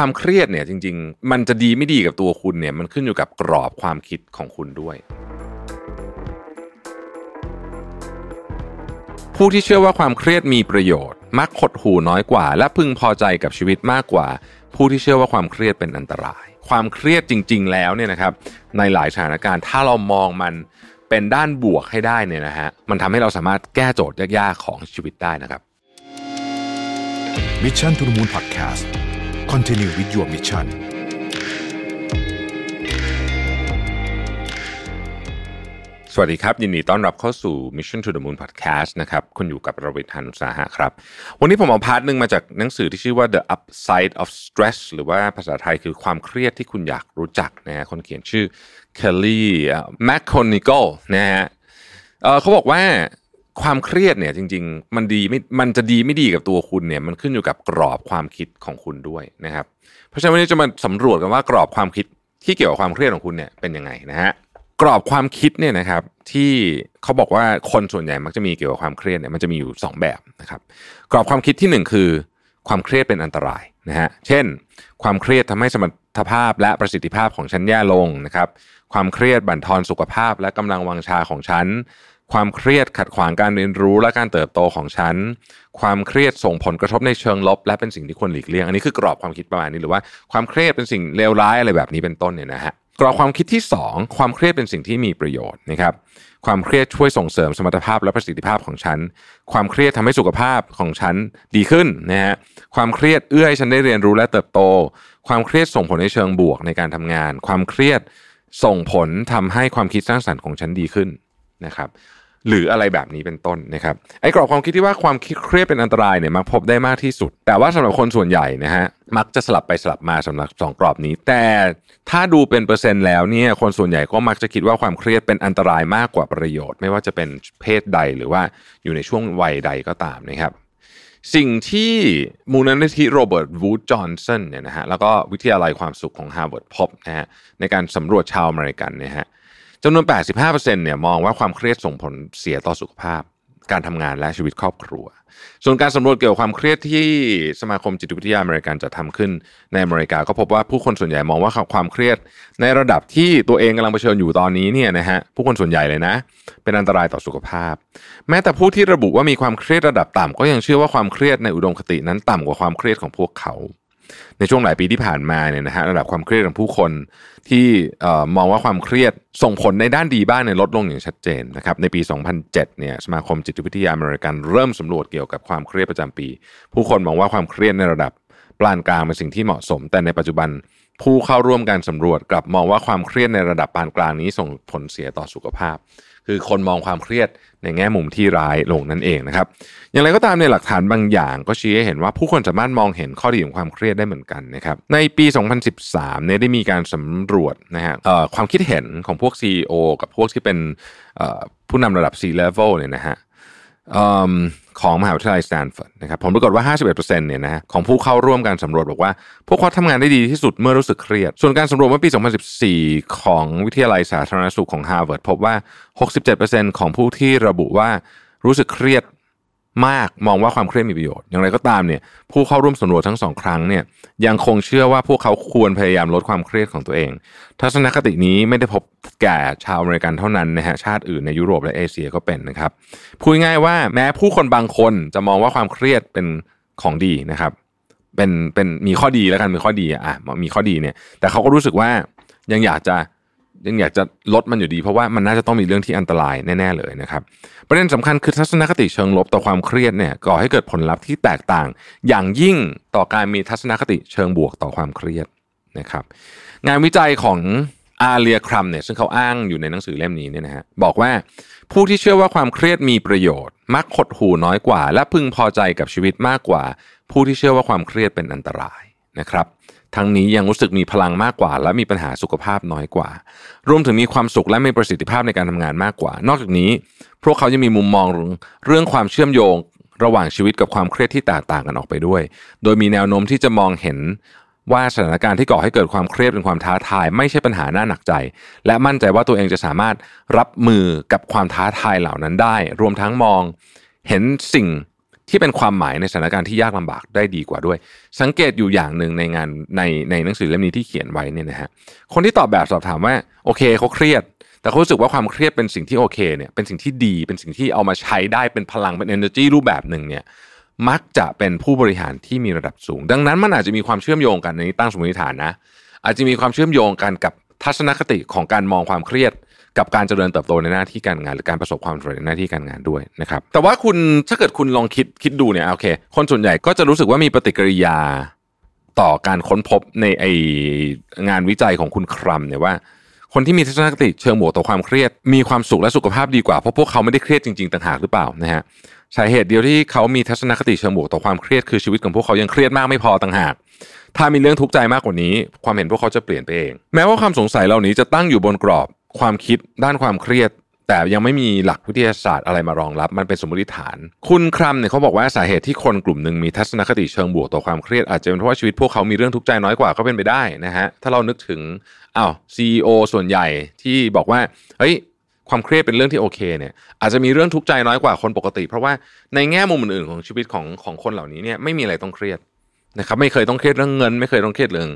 ความเครียดเนี่ยจริง ๆ มันจะดีไม่ดีกับตัวคุณเนี่ยมันขึ้นอยู่กับกรอบความคิดของคุณด้วย ผู้ที่เชื่อว่าความเครียดมีประโยชน์ มักขดหูน้อยกว่า และพึงพอใจกับชีวิตมากกว่า ผู้ที่เชื่อว่าความเครียดเป็นอันตราย ความเครียดจริง ๆ แล้วเนี่ยนะครับ ในหลายสถานการณ์ถ้าเรามองมันเป็นด้านบวกให้ได้เนี่ยนะฮะมันทำให้เราสามารถแก้โจทย์ยากๆของชีวิตได้นะครับ Mission to the Moon Podcast Continue with your mission สวัสดีครับ ยินดีต้อนรับเข้าสู่ Mission to the Moon Podcast นะครับ คุณอยู่กับระวิทานุสาหะครับ วันนี้ผมเอา part หนึ่งมาจากหนังสือที่ชื่อว่า The Upside of Stress หรือว่าภาษาไทยคือความเครียดที่คุณอยากรู้จักนะฮะคนเขียนชื่อ Kelly McGonigal นะฮะเขาบอกว่า ความเครียดเนี่ยจริง ๆ มันดีไม่มันจะดีไม่ดีกับตัวคุณเนี่ย มันขึ้นอยู่กับกรอบความคิดของคุณด้วยนะครับ เพราะฉะนั้นวันนี้จะมาสำรวจกันว่ากรอบความคิดที่เกี่ยวกับความเครียดของคุณเนี่ยเป็นยังไงนะฮะกรอบความคิดเนี่ยนะครับ ที่เขาบอกว่าคนส่วนใหญ่มักจะมีเกี่ยวกับความเครียดเนี่ยมันจะมีอยู่ 2 แบบนะครับ กรอบความคิดที่ 1 คือ ความเครียดเป็นอันตรายนะฮะเช่น ความเครียดทำให้สมรรถภาพและประสิทธิภาพของฉันแย่ลงนะครับ ความเครียดบั่นทอนสุขภาพและกำลังวังชาของฉัน ความเครียดขัดขวางการเรียนรู้และการเติบโตของฉัน ความเครียดส่งผลกระทบในเชิงลบ และเป็นสิ่งที่ควรหลีกเลี่ยง อันนี้คือกรอบความคิดประมาณนี้หรือว่าความเครียดเป็นสิ่งเลวร้ายอะไรแบบนี้เป็นต้นเนี่ยนะฮะกรอบความคิดที่ 2 ความเครียดเป็นสิ่งที่มีประโยชน์นะครับ ความเครียดช่วยส่งเสริมสมรรถภาพและประสิทธิภาพของฉัน ความเครียดทำให้สุขภาพของฉันดีขึ้นนะฮะ ความเครียดเอื้อให้ฉันได้เรียนรู้และเติบโต ความเครียดส่งผลในเชิงบวกในการทำงาน ความเครียดส่งผลทำให้ความคิดสร้างสรรค์ของฉันดีขึ้นนะครับ หรืออะไรแบบนี้เป็นต้นนะครับไอ้กรอบความคิดที่ว่าความคิดเครียดเป็นอันตรายเนี่ยมักพบได้มากที่สุด แต่ว่าสำหรับคนส่วนใหญ่นะฮะมักจะสลับไปสลับมาสำหรับสองกรอบนี้ แต่ถ้าดูเป็นเปอร์เซ็นต์แล้วเนี่ยคนส่วนใหญ่ก็มักจะคิดว่าความเครียดเป็นอันตรายมากกว่าประโยชน์ ไม่ว่าจะเป็นเพศใดหรือว่าอยู่ในช่วงวัยใดก็ตามนะครับสิ่งที่มูลนิธิโรเบิร์ตวูดจอห์นสันเนี่ยนะฮะแล้วก็วิทยาลัยความสุขของฮาร์วาร์ดพบนะฮะในการสำรวจชาวอเมริกันเนี่ยฮะ จำนวน 85%เนี่ยมองว่าความเครียดส่งผลเสียต่อสุขภาพ การทำงานและชีวิตครอบครัว ส่วนการสำรวจเกี่ยวกับความเครียดที่สมาคมจิตวิทยาอเมริกันจะทำขึ้นในอเมริกา ก็พบว่าผู้คนส่วนใหญ่มองว่าความเครียด ในระดับที่ตัวเองกำลังเผชิญอยู่ตอนนี้เนี่ยนะฮะผู้คนส่วนใหญ่เลยนะ เป็นอันตรายต่อสุขภาพ แม้แต่ผู้ที่ระบุว่ามีความเครียดระดับต่ำก็ยังเชื่อว่าความเครียดในอุดมคตินั้นต่ำกว่าความเครียดของพวกเขา ในช่วงหลายปีที่ผ่านมาเนี่ยนะฮะระดับความเครียดของผู้คนที่มองว่าความเครียดส่งผลในด้านดีบ้างในลดลงอย่างชัดเจนนะครับในปี 2007เนี่ยสมาคมจิตวิทยาอเมริกันเริ่มสำรวจเกี่ยวกับความเครียดประจำปี ผู้คนมองว่าความเครียดในระดับปานกลางเป็นสิ่งที่เหมาะสม แต่ในปัจจุบันผู้เข้าร่วมการสำรวจกลับมองว่าความเครียดในระดับปานกลางนี้ส่งผลเสียต่อสุขภาพ คือคนมองความเครียดในแง่มุมที่ร้ายลงนั่นเองนะครับ อย่างไรก็ตามในหลักฐานบางอย่างก็ชี้ให้เห็นว่าผู้คนสามารถมองเห็นข้อดีของความเครียดได้เหมือนกันนะครับ ในปี 2013เนี่ยได้มีการสำรวจนะฮะความคิดเห็นของพวก CEO กับพวกที่เป็นผู้นำระดับ C-level เนี่ยนะฮะ ของมหาวิทยาลัยสแตนฟอร์ดนะครับผมปรากฏว่า 51%เนี่ยนะของผู้เข้าร่วมการสำรวจบอกว่า พวกเขาทำงานได้ดีที่สุดเมื่อรู้สึกเครียด ส่วนการสำรวจเมื่อปี 2014 ของวิทยาลัยสาธารณสุขของฮาร์วาร์ดพบว่า 67%ของผู้ที่ระบุว่ารู้สึกเครียด มากมองว่าความเครียดมีประโยชน์ อย่างไรก็ตามเนี่ยผู้เข้าร่วมสำรวจทั้งสองครั้งเนี่ยยังคงเชื่อว่าพวกเขาควรพยายามลดความเครียดของตัวเอง ทัศนคตินี้ไม่ได้พบแค่ชาวอเมริกันเท่านั้นนะฮะชาติอื่นในยุโรปและเอเชียก็เป็นนะครับพูดง่ายว่าแม้ผู้คนบางคนจะมองว่าความเครียดเป็นของดีนะครับ เป็นเป็นมีข้อดีแล้วกันมีข้อดีอะมีข้อดีเนี่ยแต่เขาก็รู้สึกว่ายังอยากจะ ยังอยากจะลดมันอยู่ดี เพราะว่ามันน่าจะต้องมีเรื่องที่อันตรายแน่ๆเลยนะครับ ประเด็นสำคัญคือทัศนคติเชิงลบต่อความเครียดเนี่ยก่อให้เกิดผลลัพธ์ที่แตกต่าง อย่างยิ่งต่อการมีทัศนคติเชิงบวกต่อความเครียดนะครับ งานวิจัยของอาเลียครัมเนี่ยซึ่งเขาอ้างอยู่ในหนังสือเล่มนี้เนี่ยนะฮะบอกว่าผู้ที่เชื่อว่าความเครียดมีประโยชน์ มักขดหูน้อยกว่า และพึงพอใจกับชีวิตมากกว่า ผู้ที่เชื่อว่าความเครียดเป็นอันตรายนะครับ ทั้งนี้ยังรู้สึกมีพลังมากกว่า และมีปัญหาสุขภาพน้อยกว่า รวมถึงมีความสุขและมีประสิทธิภาพในการทำงานมากกว่า นอกจากนี้ พวกเขายังมีมุมมองเรื่องความเชื่อมโยง ระหว่างชีวิตกับความเครียดที่แตกต่างกันออกไปด้วย โดยมีแนวโน้มที่จะมองเห็นว่าสถานการณ์ที่ก่อให้เกิดความเครียดเป็นความท้าทาย ไม่ใช่ปัญหาหน้าหนักใจ และมั่นใจว่าตัวเองจะสามารถรับมือกับความท้าทายเหล่านั้นได้ รวมทั้งมองเห็นสิ่ง ที่เป็นความหมายในสถานการณ์ที่ยากลำบากได้ดีกว่าด้วย สังเกตอยู่อย่างหนึ่งในงานในในหนังสือเล่มนี้ที่เขียนไว้เนี่ยนะฮะคนที่ตอบแบบสอบถามว่าโอเคเขาเครียด แต่เขารู้สึกว่าความเครียดเป็นสิ่งที่โอเคเนี่ยเป็นสิ่งที่ดีเป็นสิ่งที่เอามาใช้ได้เป็นพลังเป็น energy รูปแบบหนึ่งเนี่ยมักจะเป็นผู้บริหารที่มีระดับสูง ดังนั้นมันอาจจะมีความเชื่อมโยงกันในนี้ตั้งสมมติฐานนะ อาจจะมีความเชื่อมโยงกันกับทัศนคติของการมองความเครียด กับการเจริญเติบโตในหน้าที่การงาน หรือการประสบความสำเร็จในหน้าที่การงานด้วยนะครับแต่ว่าคุณถ้าเกิดคุณลองคิดคิดดูเนี่ยโอเค คนส่วนใหญ่ก็จะรู้สึกว่ามีปฏิกิริยาต่อการค้นพบในไองานวิจัยของคุณครัมเนี่ยว่า คนที่มีทัศนคติเชิงบวกต่อความเครียด มีความสุขและสุขภาพดีกว่าเพราะพวกเขาไม่ได้เครียดจริงๆต่างหากหรือเปล่านะฮะสาเหตุเดียวที่เขามีทัศนคติเชิงบวกต่อความเครียดคือชีวิตของพวกเขายังเครียดมากไม่พอต่างหาก ถ้ามีเรื่องทุกข์ใจมากกว่านี้ ความเห็นพวกเขาจะเปลี่ยนไปเอง แม้ว่าความสงสัยเหล่านี้จะตั้งอยู่บนกรอบ ความคิดด้านความเครียด แต่ยังไม่มีหลักวิทยาศาสตร์อะไรมารองรับ มันเป็นสมมติฐาน คุณครัมเนี่ยเขาบอกว่าสาเหตุที่คนกลุ่มหนึ่งมีทัศนคติเชิงบวกต่อความเครียดอาจจะเป็นเพราะว่าชีวิตพวกเขามีเรื่องทุกข์ใจน้อยกว่าก็เป็นไปได้นะฮะถ้าเรานึกถึงอ้าวซีอส่วนใหญ่ที่บอกว่าเฮ้ยความเครียดเป็นเรื่องที่โอเคเนี่ยอาจจะมีเรื่องทุกข์ใจน้อยกว่าคนปกติ เพราะว่าในแง่มุมอื่นๆของชีวิตของของคนเหล่านี้เนี่ยไม่มีอะไรต้องเครียดนะครับไม่เคยต้องเครียดเรื่องเงิน ไม่เคยต้องเครียดเรื่อง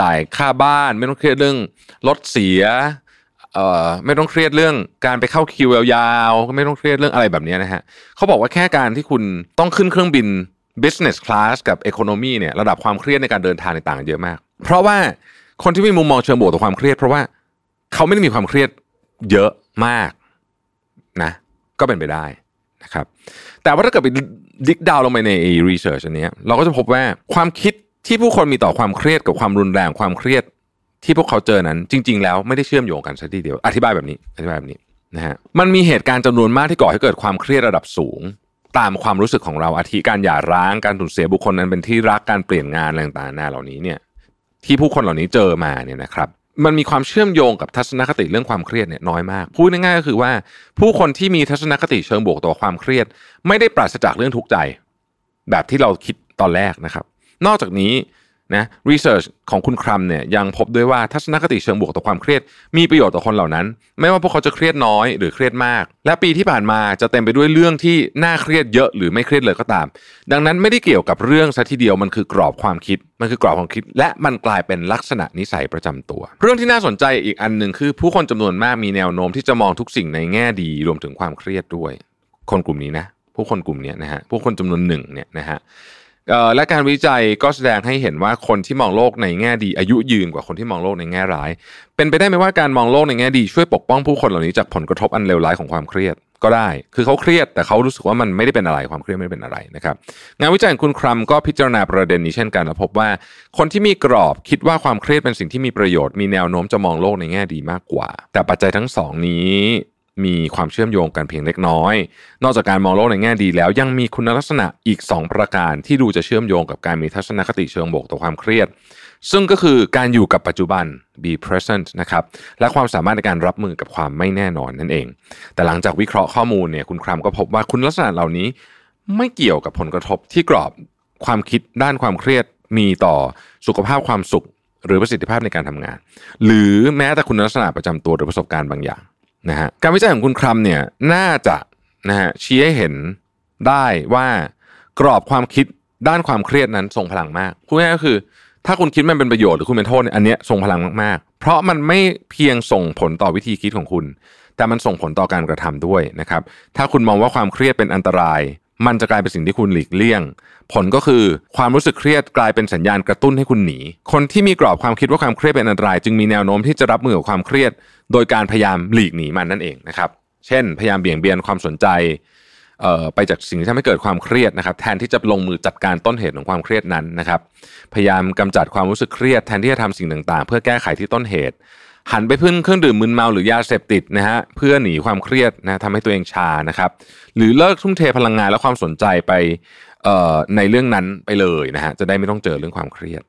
จ่ายค่าบ้าน ไม่ต้องเครียดเรื่องรถเสีย เอ่อไม่ต้องเครียดเรื่องการไปเข้าคิวยาวๆไม่ต้องเครียดเรื่องอะไรแบบนี้นะฮะเขาบอกว่าแค่การที่คุณต้องขึ้นเครื่องบิน business class กับ economy เนี่ยระดับความเครียดในการเดินทางในต่างกันเยอะมาก เพราะว่าคนที่มีมุมมองเชิงบวกต่อความเครียด เพราะว่าเขาไม่ได้มีความเครียดเยอะมากนะก็เป็นไปได้นะครับ แต่ว่าถ้าเกิดไปดิกดาวลงไปในรีเสิร์ชอันนี้เราก็จะพบว่าความคิดที่ผู้คนมีต่อความเครียดกับความรุนแรงความเครียด ที่พวกเขาเจอนั้น จริง ๆ แล้วไม่ได้เชื่อมโยงกันสักทีเดียว อธิบายแบบนี้อธิบายแบบนี้นะฮะมันมีเหตุการณ์จำนวนมากที่ก่อให้เกิดความเครียดระดับสูง ตามความรู้สึกของเราอาทิการหย่าร้างการสูญเสียบุคคลนั้นเป็นที่รักการเปลี่ยนงานอะไรต่างๆนาเหล่านี้เนี่ยที่ผู้คนเหล่านี้เจอมาเนี่ยนะครับมันมีความเชื่อมโยงกับทัศนคติเรื่องความเครียดเนี่ยน้อยมาก พูดง่ายๆก็คือว่า ผู้คนที่มีทัศนคติเชิงบวกต่อความเครียด ไม่ได้ปราศจากเรื่องทุกข์ใจ แบบที่เราคิดตอนแรกนะครับ นอกจากนี้ นะรีเสิร์ชของคุณครัมเนี่ยยังพบด้วยว่าทัศนคติเชิงบวกต่อความเครียด มีประโยชน์ต่อคนเหล่านั้น ไม่ว่าพวกเขาจะเครียดน้อยหรือเครียดมาก และปีที่ผ่านมาจะเต็มไปด้วยเรื่องที่น่าเครียดเยอะหรือไม่เครียดเลยก็ตาม ดังนั้นไม่ได้เกี่ยวกับเรื่องซะทีเดียวมันคือกรอบความคิด มันคือกรอบความคิด และมันกลายเป็นลักษณะนิสัยประจำตัว เรื่องที่น่าสนใจอีกอันหนึ่งคือ ผู้คนจำนวนมากมีแนวโน้มที่จะมองทุกสิ่งในแง่ดีรวมถึงความเครียดด้วย คนกลุ่มนี้นะผู้คนกลุ่มนี้นะฮะผู้คนจำนวนหนึ่งเนี่ยนะฮะ และการวิจัยก็แสดงให้เห็นว่าคนที่มองโลกในแง่ดี อายุยืนกว่าคนที่มองโลกในแง่ร้าย เป็นไปได้ไหมว่าการมองโลกในแง่ดีช่วยปกป้องผู้คนเหล่านี้จากผลกระทบอันเลวร้ายของความเครียดก็ได้ คือเขาเครียดแต่เขารู้สึกว่ามันไม่ได้เป็นอะไรความเครียดไม่ได้เป็นอะไรนะครับ งานวิจัยของคุณครัมก็พิจารณาประเด็นนี้เช่นกันและพบว่า คนที่มีกรอบคิดว่าความเครียดเป็นสิ่งที่มีประโยชน์มีแนวโน้มจะมองโลกในแง่ดีมากกว่า แต่ปัจจัยทั้งสองนี้ มีความเชื่อมโยงกันเพียงเล็กน้อย นอกจากการมองโลกในแง่ดีแล้ว ยังมีคุณลักษณะอีก 2 ประการที่ดูจะเชื่อมโยงกับการมีทัศนคติเชิงบวกต่อความเครียด ซึ่งก็คือการอยู่กับปัจจุบัน be present นะครับ และความสามารถในการรับมือกับความไม่แน่นอนนั่นเอง แต่หลังจากวิเคราะห์ข้อมูลเนี่ยคุณครัมก็พบว่าคุณลักษณะเหล่านี้ไม่เกี่ยวกับผลกระทบที่กรอบความคิดด้านความเครียดมีต่อสุขภาพความสุข หรือประสิทธิภาพในการทำงาน หรือแม้แต่คุณลักษณะประจำตัวหรือประสบการณ์บางอย่าง นะฮะการวิจัยของคุณครัมเนี่ยน่าจะนะฮะชี้ให้เห็นได้ว่ากรอบความคิดด้านความเครียดนั้นทรงพลังมากพูดง่ายก็คือ ถ้าคุณคิดมันเป็นประโยชน์หรือคุณเป็นโทษเนี่ยอันเนี้ยทรงพลังมากๆ เพราะมันไม่เพียงส่งผลต่อวิธีคิดของคุณ แต่มันส่งผลต่อการกระทำด้วยนะครับ ถ้าคุณมองว่าความเครียดเป็นอันตราย มันจะกลายเป็นสิ่งที่คุณหลีกเลี่ยง ผลก็คือความรู้สึกเครียดกลายเป็นสัญญาณกระตุ้นให้คุณหนี คนที่มีกรอบความคิดว่าความเครียดเป็นอันตราย จึงมีแนวโน้มที่จะรับมือกับความเครียด โดยการพยายามหลีกหนีมันนั่นเองนะครับ เช่น พยายามเบี่ยงเบนความสนใจไปจากสิ่งที่ทำให้เกิดความเครียดนะครับ แทนที่จะลงมือจัดการต้นเหตุของความเครียดนั้นนะครับ พยายามกำจัดความรู้สึกเครียดแทนที่จะทำสิ่งต่างๆ เพื่อแก้ไขที่ต้นเหตุ หันไปพึ่งเครื่องดื่มมึนเมาหรือยาเสพติดนะฮะเพื่อหนีความเครียดนะทำให้ตัวเองชานะครับ หรือเลิกทุ่มเทพลังงานและความสนใจไปในเรื่องนั้นไปเลยนะฮะจะได้ไม่ต้องเจอเรื่องความเครียด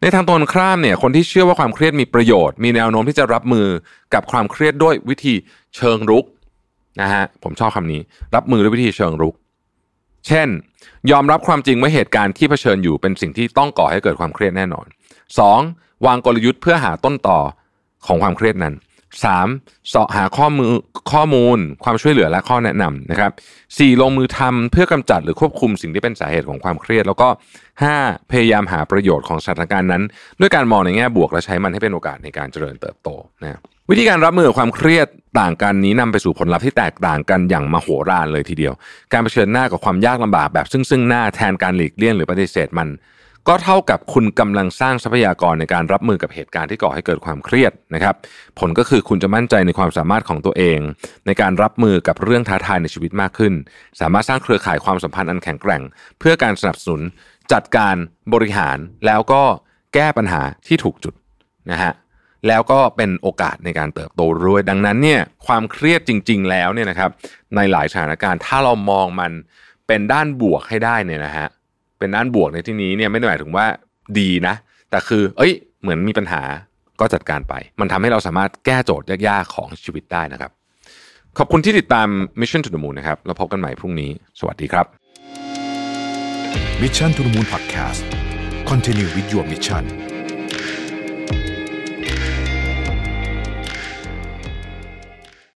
ในทางตรงข้ามเนี่ยคนที่เชื่อว่าความเครียดมีประโยชน์ มีแนวโน้มที่จะรับมือกับความเครียดด้วยวิธีเชิงรุกนะฮะผมชอบคำนี้ รับมือด้วยวิธีเชิงรุก เช่น ยอมรับความจริงว่าเหตุการณ์ที่เผชิญอยู่เป็นสิ่งที่ต้องก่อให้เกิดความเครียดแน่นอน 2. วางกลยุทธ์เพื่อหาต้นต่อ ของความเครียดนั้น 3. เสาะหาข้อมูลข้อมูล ความช่วยเหลือและข้อแนะนำนะครับ 4. ลงมือทำเพื่อกำจัดหรือควบคุมสิ่งที่เป็นสาเหตุของความเครียด แล้วก็ 5. พยายามหาประโยชน์ของสถานการณ์นั้น ด้วยการมองในแง่บวกและใช้มันให้เป็นโอกาสในการเจริญเติบโตนะวิธีการรับมือกับความเครียดต่างกันนี้นำไปสู่ผลลัพธ์ที่แตกต่างกันอย่างมโหฬารเลยทีเดียว การเผชิญหน้ากับความยากลำบากแบบซึ่งซึ่งหน้าแทนการหลีกเลี่ยงหรือปฏิเสธมัน ก็เท่ากับคุณกำลังสร้างทรัพยากรในการรับมือกับเหตุการณ์ที่ก่อให้เกิดความเครียดนะครับ ผลก็คือคุณจะมั่นใจในความสามารถของตัวเอง ในการรับมือกับเรื่องท้าทายในชีวิตมากขึ้น สามารถสร้างเครือข่ายความสัมพันธ์อันแข็งแกร่ง เพื่อการสนับสนุนจัดการบริหารแล้วก็แก้ปัญหาที่ถูกจุดนะฮะแล้วก็เป็นโอกาสในการเติบโตด้วยดังนั้นเนี่ยความเครียดจริง ๆ แล้วเนี่ยนะครับในหลายสถานการณ์ถ้าเรามองมันเป็นด้านบวกให้ได้เนี่ยนะฮะ เป็นด้านบวกในที่นี้เนี่ยไม่ได้หมายถึงว่าดีนะ แต่คือ เอ้ย เหมือนมีปัญหาก็จัดการไป มันทำให้เราสามารถแก้โจทย์ยากๆของชีวิตได้นะครับ ขอบคุณที่ติดตาม Mission to the Moon นะครับแล้วพบกันใหม่พรุ่งนี้ สวัสดีครับ Mission to the Moon Podcast Continue with your mission